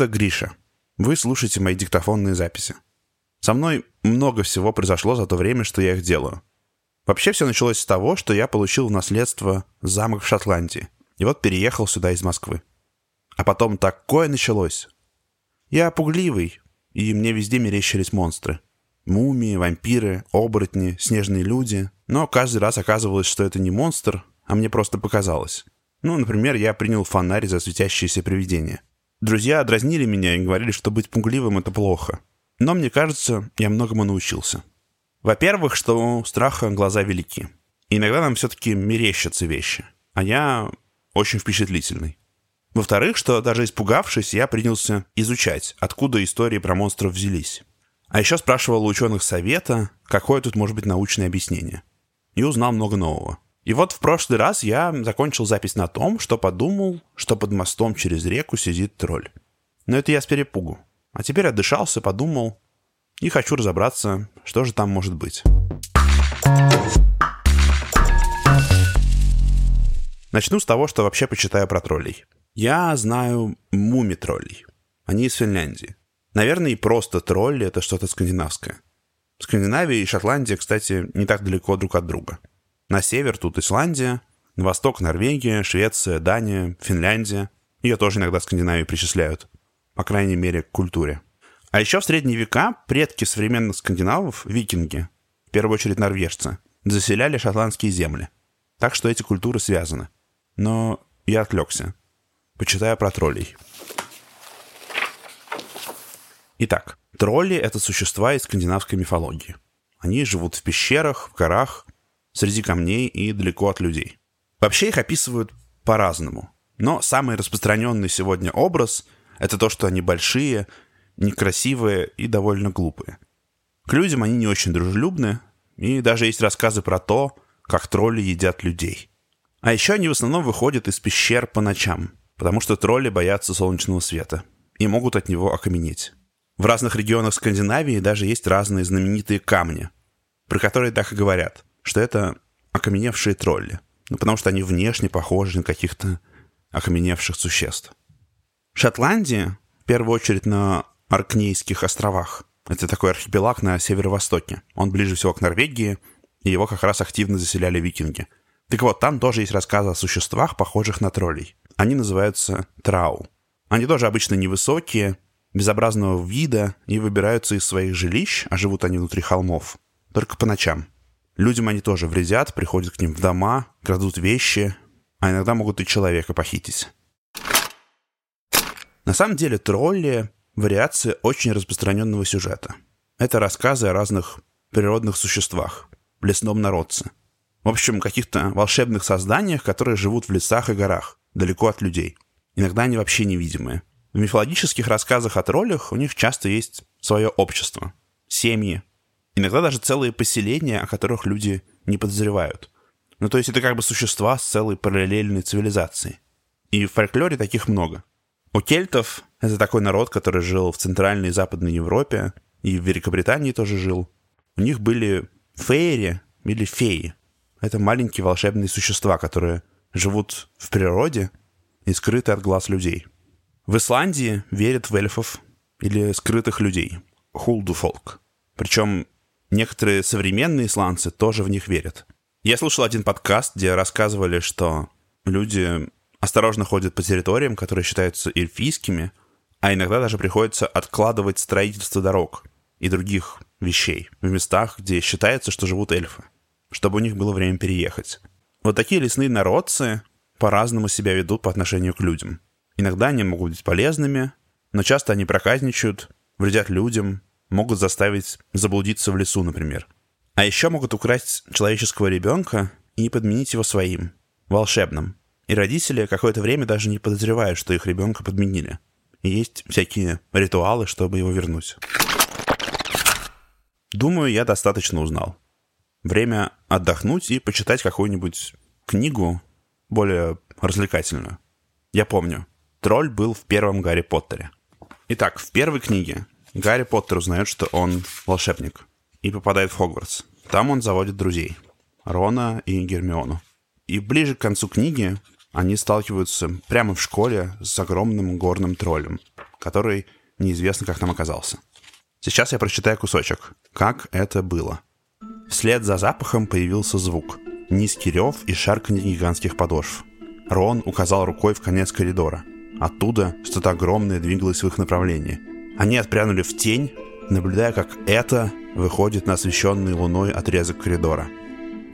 Это Гриша. Вы слушаете мои диктофонные записи. Со мной много всего произошло за то время, что я их делаю. Вообще все началось с того, что я получил в наследство замок в Шотландии. И вот переехал сюда из Москвы. А потом такое началось. Я пугливый, и мне везде мерещились монстры. Мумии, вампиры, оборотни, снежные люди. Но каждый раз оказывалось, что это не монстр, а мне просто показалось. Ну, например, я принял фонарь за светящееся привидение. Друзья дразнили меня и говорили, что быть пугливым — это плохо. Но мне кажется, я многому научился. Во-первых, что у страха глаза велики. иногда нам все-таки мерещатся вещи. А я очень впечатлительный. Во-вторых, что даже испугавшись, я принялся изучать, откуда истории про монстров взялись. А еще спрашивал у ученых совета, какое тут может быть научное объяснение. И узнал много нового. И вот в прошлый раз я закончил запись на том, что подумал, что под мостом через реку сидит тролль. Но это я с перепугу. А теперь отдышался, подумал, и хочу разобраться, что же там может быть. Начну с того, что вообще почитаю про троллей. Я знаю муми-троллей. Они из Финляндии. Наверное, и просто тролли — это что-то скандинавское. Скандинавия и Шотландия, кстати, не так далеко друг от друга. На север тут Исландия, на восток Норвегия, Швеция, Дания, Финляндия. Ее тоже иногда Скандинавии причисляют. По крайней мере, к культуре. А еще в средние века предки современных скандинавов, викинги, в первую очередь норвежцы, заселяли шотландские земли. Так что эти культуры связаны. Но я отвлекся. Почитаю про троллей. Итак, тролли — это существа из скандинавской мифологии. Они живут в пещерах, в горах, среди камней и далеко от людей. Вообще их описывают по-разному. Но самый распространенный сегодня образ — это то, что они большие, некрасивые и довольно глупые. К людям они не очень дружелюбны, и даже есть рассказы про то, как тролли едят людей. А еще они в основном выходят из пещер по ночам, потому что тролли боятся солнечного света и могут от него окаменеть. В разных регионах Скандинавии даже есть разные знаменитые камни, про которые так и говорят, что это окаменевшие тролли, ну, потому что они внешне похожи на каких-то окаменевших существ. Шотландия, в первую очередь на Аркнейских островах. Это такой архипелаг на северо-востоке. Он ближе всего к Норвегии, и его как раз активно заселяли викинги. Так вот, там тоже есть рассказы о существах, похожих на троллей. Они называются трау. Они тоже обычно невысокие, безобразного вида и выбираются из своих жилищ, а живут они внутри холмов, только по ночам. Людям они тоже вредят, приходят к ним в дома, крадут вещи, а иногда могут и человека похитить. На самом деле тролли вариация очень распространенного сюжета. Это рассказы о разных природных существах, лесном народце. В общем, каких-то волшебных созданиях, которые живут в лесах и горах, далеко от людей. Иногда они вообще невидимые. В мифологических рассказах о троллях у них часто есть свое общество, семьи, иногда даже целые поселения, о которых люди не подозревают. Ну, то есть это как бы существа с целой параллельной цивилизацией. И в фольклоре таких много. У кельтов это такой народ, который жил в Центральной и Западной Европе, и в Великобритании тоже жил. У них были фейри или феи. Это маленькие волшебные существа, которые живут в природе и скрыты от глаз людей. В Исландии верят в эльфов или скрытых людей. Хулдуфолк. Причем некоторые современные исландцы тоже в них верят. Я слушал один подкаст, где рассказывали, что люди осторожно ходят по территориям, которые считаются эльфийскими, а иногда даже приходится откладывать строительство дорог и других вещей в местах, где считается, что живут эльфы, чтобы у них было время переехать. Вот такие лесные народцы по-разному себя ведут по отношению к людям. Иногда они могут быть полезными, но часто они проказничают, вредят людям, могут заставить заблудиться в лесу, например. А еще могут украсть человеческого ребенка и подменить его своим, волшебным. И родители какое-то время даже не подозревают, что их ребенка подменили. И есть всякие ритуалы, чтобы его вернуть. Думаю, я достаточно узнал. Время отдохнуть и почитать какую-нибудь книгу более развлекательную. Я помню, тролль был в первом Гарри Поттере. Итак, в первой книге Гарри Поттер узнает, что он волшебник и попадает в Хогвартс. Там он заводит друзей. Рона и Гермиону. И ближе к концу книги они сталкиваются прямо в школе с огромным горным троллем, который неизвестно, как там оказался. Сейчас я прочитаю кусочек. Как это было. Вслед за запахом появился звук. Низкий рев и шарканье гигантских подошв. Рон указал рукой в конец коридора. Оттуда что-то огромное двигалось в их направлении. Они отпрянули в тень, наблюдая, как это выходит на освещенный луной отрезок коридора.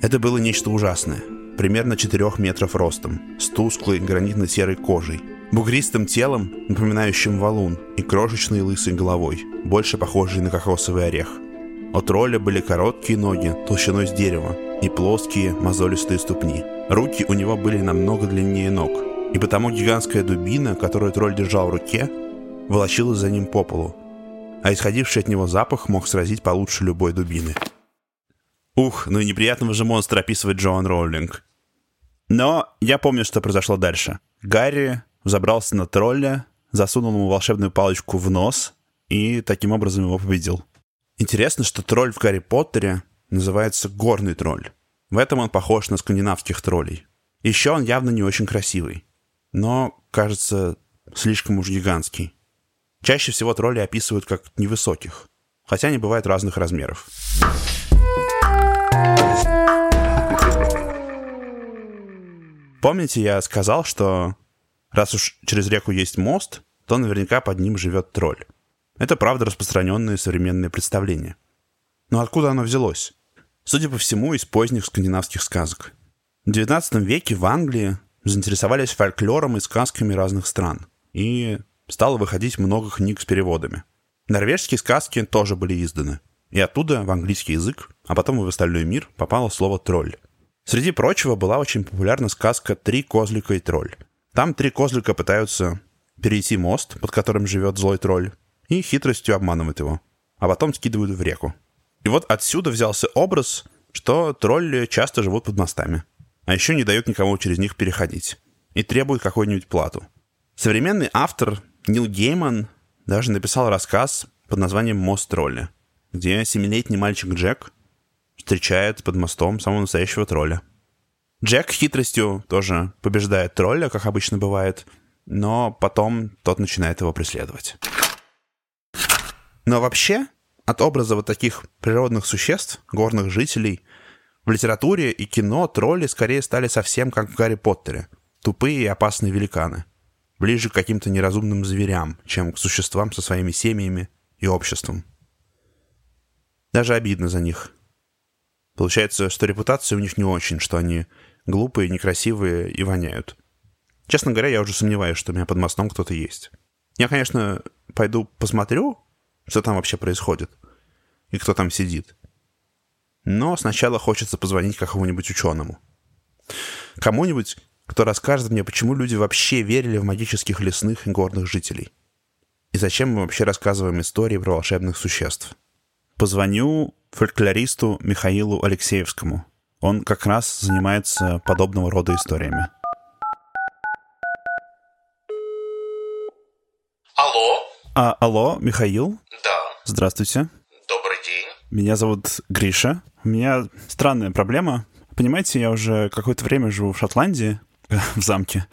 Это было нечто ужасное. Примерно 4 метров ростом, с тусклой гранитно-серой кожей, бугристым телом, напоминающим валун, и крошечной лысой головой, больше похожей на кокосовый орех. У тролля были короткие ноги, толщиной с дерева, и плоские мозолистые ступни. Руки у него были намного длиннее ног, и потому гигантская дубина, которую тролль держал в руке, волочилась за ним по полу, а исходивший от него запах мог сразить получше любой дубины. Ух, ну и неприятного же монстра описывает Джоан Роулинг. Но я помню, что произошло дальше. Гарри взобрался на тролля, засунул ему волшебную палочку в нос и таким образом его победил. Интересно, что тролль в Гарри Поттере называется горный тролль. В этом он похож на скандинавских троллей. Еще он явно не очень красивый, но, кажется, слишком уж гигантский. Чаще всего тролли описывают как невысоких, хотя они бывают разных размеров. Помните, я сказал, что раз уж через реку есть мост, то наверняка под ним живет тролль. Это правда распространенное современное представление. Но откуда оно взялось? Судя по всему, из поздних скандинавских сказок. В XIX веке в Англии заинтересовались фольклором и сказками разных стран. И стало выходить много книг с переводами. Норвежские сказки тоже были изданы. И оттуда в английский язык, а потом и в остальной мир попало слово «тролль». Среди прочего была очень популярна сказка «Три козлика и тролль». Там три козлика пытаются перейти мост, под которым живет злой тролль, и хитростью обманывают его, а потом скидывают в реку. И вот отсюда взялся образ, что тролли часто живут под мостами, а еще не дают никому через них переходить и требуют какую-нибудь плату. Современный автор Нил Гейман даже написал рассказ под названием «Мост тролля», где семилетний мальчик Джек встречает под мостом самого настоящего тролля. Джек хитростью тоже побеждает тролля, как обычно бывает, но потом тот начинает его преследовать. Но вообще, от образа вот таких природных существ, горных жителей, в литературе и кино тролли скорее стали совсем как в Гарри Поттере. Тупые и опасные великаны – ближе к каким-то неразумным зверям, чем к существам со своими семьями и обществом. Даже обидно за них. Получается, что репутация у них не очень, что они глупые, некрасивые и воняют. Честно говоря, я уже сомневаюсь, что у меня под мостом кто-то есть. Я, конечно, пойду посмотрю, что там вообще происходит и кто там сидит. Но сначала хочется позвонить какому-нибудь ученому. Кому-нибудь, кто расскажет мне, почему люди вообще верили в магических лесных и горных жителей. И зачем мы вообще рассказываем истории про волшебных существ. Позвоню фольклористу Михаилу Алексеевскому. Он как раз занимается подобного рода историями. Алло? А, алло, Михаил? Да. Здравствуйте. Добрый день. Меня зовут Гриша. У меня странная проблема. Понимаете, я уже какое-то время живу в Шотландии, в замке.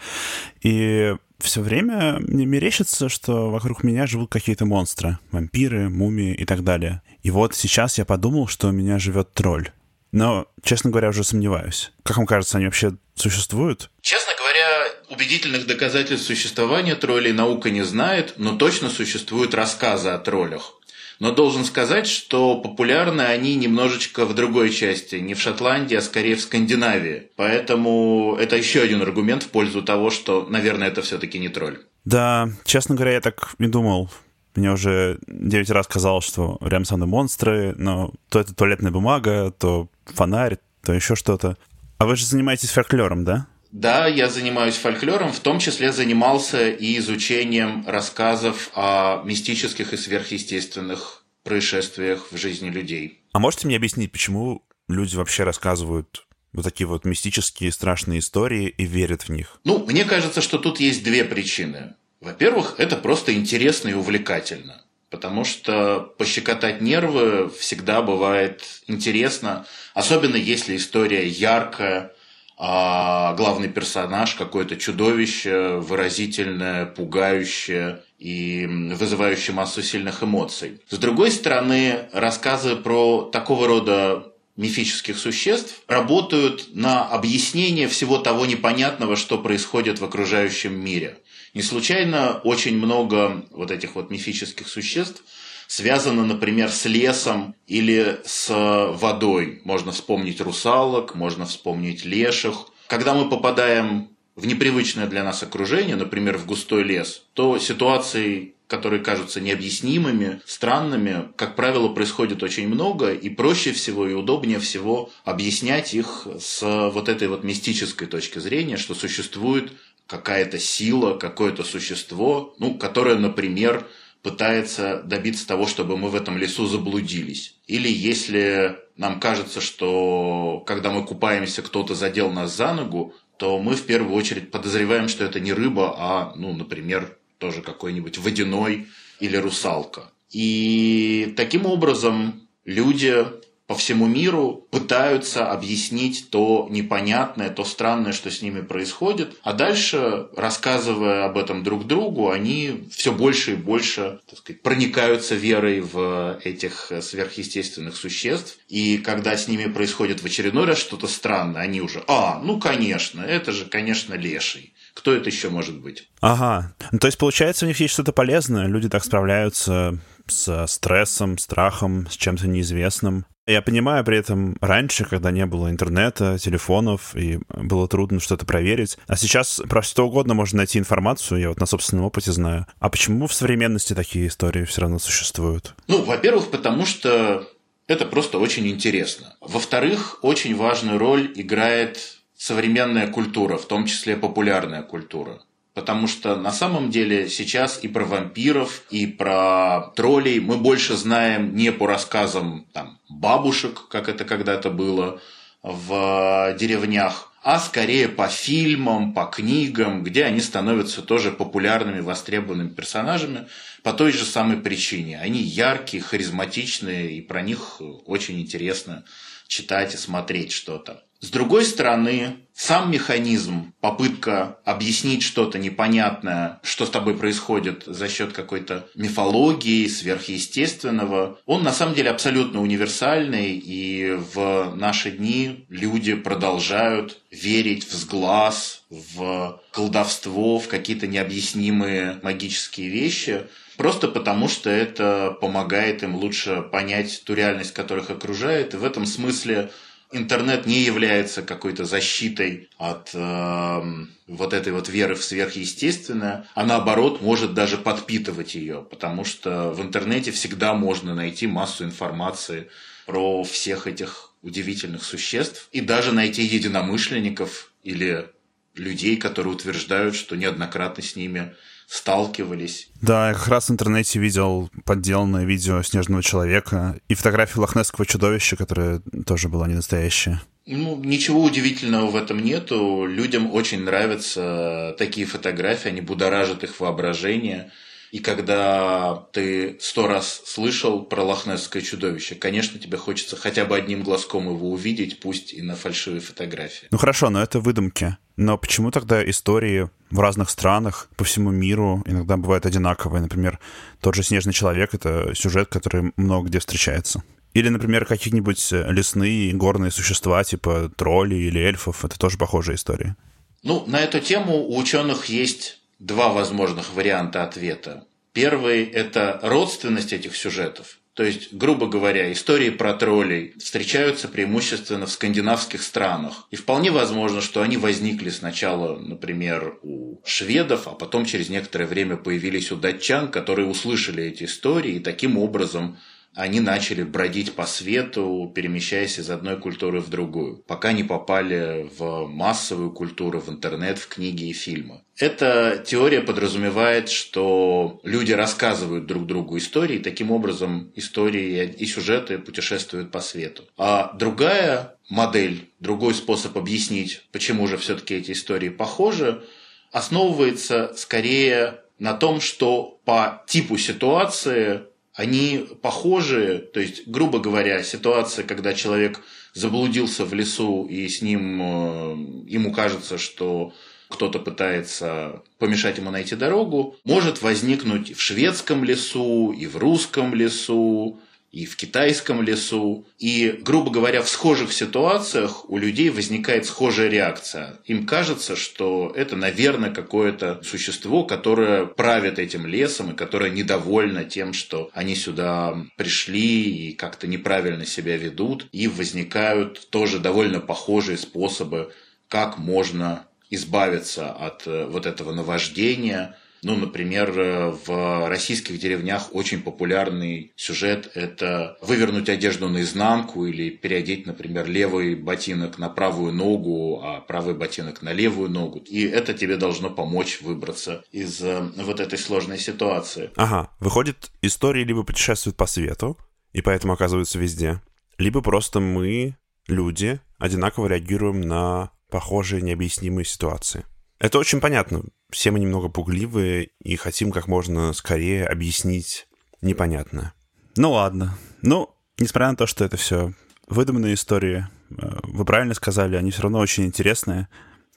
И все время мне мерещится, что вокруг меня живут какие-то монстры. Вампиры, мумии и так далее. И вот сейчас я подумал, что у меня живет тролль. Но, честно говоря, уже сомневаюсь. Как вам кажется, они вообще существуют? Честно говоря, убедительных доказательств существования троллей наука не знает, но точно существуют рассказы о троллях. Но должен сказать, что популярны они немножечко в другой части, не в Шотландии, а скорее в Скандинавии. Поэтому это еще один аргумент в пользу того, что, наверное, это все-таки не тролль. Да, честно говоря, я так не думал. Мне уже девять раз казалось, что рядом со мной монстры, но то это туалетная бумага, то фонарь, то еще что-то. А вы же занимаетесь фольклором, да? Да, я занимаюсь фольклором, в том числе занимался и изучением рассказов о мистических и сверхъестественных происшествиях в жизни людей. А можете мне объяснить, почему люди вообще рассказывают вот такие вот мистические страшные истории и верят в них? Ну, мне кажется, что тут есть две причины. Во-первых, это просто интересно и увлекательно. Потому что пощекотать нервы всегда бывает интересно, особенно если история яркая, а главный персонаж какое-то чудовище, выразительное, пугающее и вызывающий массу сильных эмоций. С другой стороны, рассказы про такого рода мифических существ работают на объяснение всего того непонятного, что происходит в окружающем мире. Не случайно очень много вот этих вот мифических существ связано, например, с лесом или с водой. Можно вспомнить русалок, можно вспомнить леших. Когда мы попадаем в непривычное для нас окружение, например, в густой лес, то ситуации, которые кажутся необъяснимыми, странными, как правило, происходит очень много, и проще всего и удобнее всего объяснять их с вот этой вот мистической точки зрения, что существует какая-то сила, какое-то существо, ну, которое, например, пытается добиться того, чтобы мы в этом лесу заблудились. Или если нам кажется, что когда мы купаемся, кто-то задел нас за ногу, то мы в первую очередь подозреваем, что это не рыба, а, ну, например, тоже какой-нибудь водяной или русалка. И таким образом люди по всему миру пытаются объяснить то непонятное, то странное, что с ними происходит. А дальше, рассказывая об этом друг другу, они все больше и больше так сказать, проникаются верой в этих сверхъестественных существ. И когда с ними происходит в очередной раз что-то странное, они уже, а, ну конечно, это же, конечно, леший. Кто это еще может быть? Ага. Ну, то есть, получается, у них есть что-то полезное. Люди так справляются с стрессом, страхом, с чем-то неизвестным. Я понимаю при этом раньше, когда не было интернета, телефонов, и было трудно что-то проверить. А сейчас про что угодно можно найти информацию, я вот на собственном опыте знаю. А почему в современности такие истории все равно существуют? Ну, во-первых, потому что это просто очень интересно. Во-вторых, очень важную роль играет современная культура, в том числе популярная культура. Потому что на самом деле сейчас и про вампиров, и про троллей мы больше знаем не по рассказам там, бабушек, как это когда-то было в деревнях, а скорее по фильмам, по книгам, где они становятся тоже популярными, востребованными персонажами по той же самой причине. Они яркие, харизматичные, и про них очень интересно читать и смотреть что-то. С другой стороны, сам механизм, попытка объяснить что-то непонятное, что с тобой происходит за счет какой-то мифологии, сверхъестественного, он на самом деле абсолютно универсальный, и в наши дни люди продолжают верить в сглаз, в колдовство, в какие-то необъяснимые магические вещи, просто потому что это помогает им лучше понять ту реальность, которая их окружает, и в этом смысле интернет не является какой-то защитой от э, вот этой вот веры в сверхъестественное, а наоборот может даже подпитывать ее, потому что в интернете всегда можно найти массу информации про всех этих удивительных существ и даже найти единомышленников или людей, которые утверждают, что неоднократно с ними сталкивались. Да, я как раз в интернете видел подделанное видео снежного человека и фотографию лохнесского чудовища, которая тоже была не настоящая. Ну, ничего удивительного в этом нету. Людям очень нравятся такие фотографии, они будоражат их воображение. И когда ты сто раз слышал про лохнесское чудовище, конечно, тебе хочется хотя бы одним глазком его увидеть, пусть и на фальшивой фотографии. Ну хорошо, но это выдумки. Но почему тогда истории в разных странах, по всему миру, иногда бывают одинаковые? Например, тот же «Снежный человек» — это сюжет, который много где встречается. Или, например, какие-нибудь лесные горные существа, типа троллей или эльфов. Это тоже похожая история. Ну, на эту тему у ученых есть два возможных варианта ответа. Первый – это родственность этих сюжетов. То есть, грубо говоря, истории про троллей встречаются преимущественно в скандинавских странах. И вполне возможно, что они возникли сначала, например, у шведов, а потом через некоторое время появились у датчан, которые услышали эти истории и таким образом они начали бродить по свету, перемещаясь из одной культуры в другую, пока не попали в массовую культуру, в интернет, в книги и фильмы. Эта теория подразумевает, что люди рассказывают друг другу истории, и таким образом истории и сюжеты путешествуют по свету. А другая модель, другой способ объяснить, почему же все-таки эти истории похожи, основывается скорее на том, что по типу ситуации они похожи, то есть, грубо говоря, ситуация, когда человек заблудился в лесу и с ним, э, ему кажется, что кто-то пытается помешать ему найти дорогу, может возникнуть в шведском лесу, и в русском лесу, и в китайском лесу. И, грубо говоря, в схожих ситуациях у людей возникает схожая реакция. Им кажется, что это, наверное, какое-то существо, которое правит этим лесом и которое недовольно тем, что они сюда пришли и как-то неправильно себя ведут. И возникают тоже довольно похожие способы, как можно избавиться от э, вот этого наваждения, ну, например, э, в российских деревнях очень популярный сюжет – это вывернуть одежду наизнанку или переодеть, например, левый ботинок на правую ногу, а правый ботинок на левую ногу. И это тебе должно помочь выбраться из э, вот этой сложной ситуации. Ага, выходит, истории либо путешествуют по свету, и поэтому оказываются везде, либо просто мы, люди, одинаково реагируем на похожие необъяснимые ситуации. Это очень понятно. Все мы немного пугливые и хотим как можно скорее объяснить непонятное. Ну ладно. Ну, несмотря на то, что это все выдуманные истории, э, вы правильно сказали, они все равно очень интересные.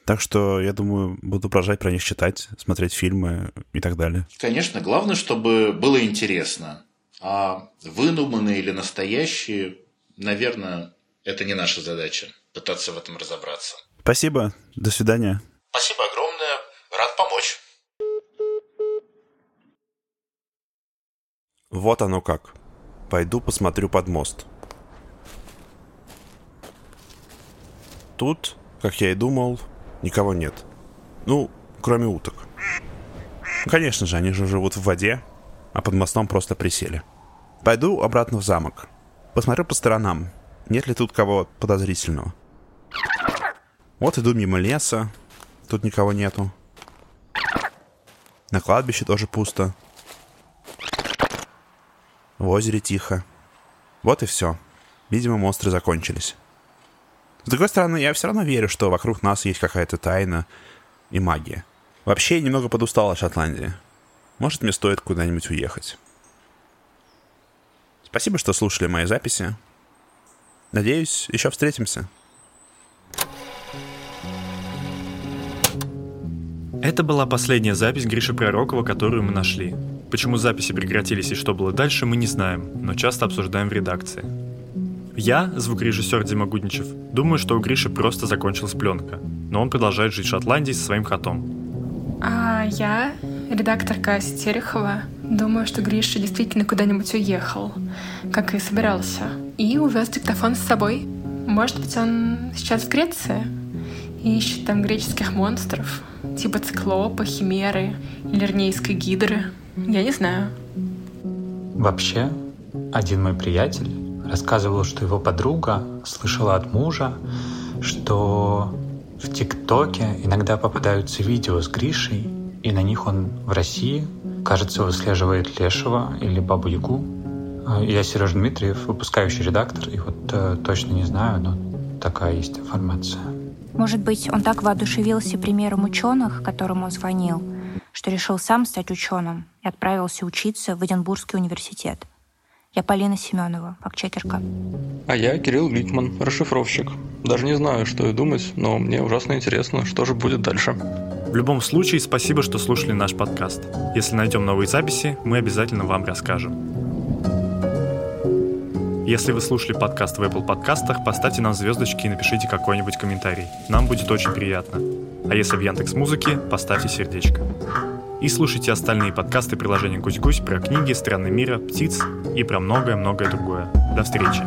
Так что, я думаю, буду продолжать про них читать, смотреть фильмы и так далее. Конечно, главное, чтобы было интересно. А выдуманные или настоящие, наверное, это не наша задача пытаться в этом разобраться. Спасибо. До свидания. Спасибо огромное. Рад помочь. Вот оно как. Пойду посмотрю под мост. Тут, как я и думал, никого нет. Ну, кроме уток. Конечно же, они же живут в воде, а под мостом просто присели. Пойду обратно в замок. Посмотрю по сторонам, нет ли тут кого подозрительного. Вот иду мимо леса, Тут никого нету. На кладбище тоже пусто. В озере тихо. Вот и все. Видимо, монстры закончились. С другой стороны, я все равно верю, что вокруг нас есть какая-то тайна и магия. Вообще, я немного подустал от Шотландии. Может, мне стоит куда-нибудь уехать. Спасибо, что слушали мои записи. Надеюсь, еще встретимся. Это была последняя запись Гриши Пророкова, которую мы нашли. Почему записи прекратились и что было дальше, мы не знаем, но часто обсуждаем в редакции. Я, звукорежиссер Дима Гудничев, думаю, что у Гриши просто закончилась пленка, но он продолжает жить в Шотландии со своим котом. А я, редакторка Ася Терехова, думаю, что Гриша действительно куда-нибудь уехал, как и собирался, и увез диктофон с собой. Может быть, он сейчас в Греции и ищет там греческих монстров, Типа циклопа, химеры или лернейской гидры. Я не знаю. Вообще, один мой приятель рассказывал, что его подруга слышала от мужа, что в ТикТоке иногда попадаются видео с Гришей, и на них он в России, кажется, выслеживает Лешего или Бабу Ягу. Я Сережа Дмитриев, выпускающий редактор, и вот э, точно не знаю, но такая есть информация. Может быть, он так воодушевился примером ученых, которым он звонил, что решил сам стать ученым и отправился учиться в Эдинбургский университет. Я Полина Семенова, фактчекерка. А я Кирилл Гликман, расшифровщик. Даже не знаю, что и думать, но мне ужасно интересно, что же будет дальше. В любом случае, спасибо, что слушали наш подкаст. Если найдем новые записи, мы обязательно вам расскажем. Если вы слушали подкаст в Apple подкастах, поставьте нам звездочки и напишите какой-нибудь комментарий. Нам будет очень приятно. А если в Яндекс Музыке, поставьте сердечко. И слушайте остальные подкасты приложения «Гусь-Гусь» про книги, страны мира, птиц и про многое-многое другое. До встречи!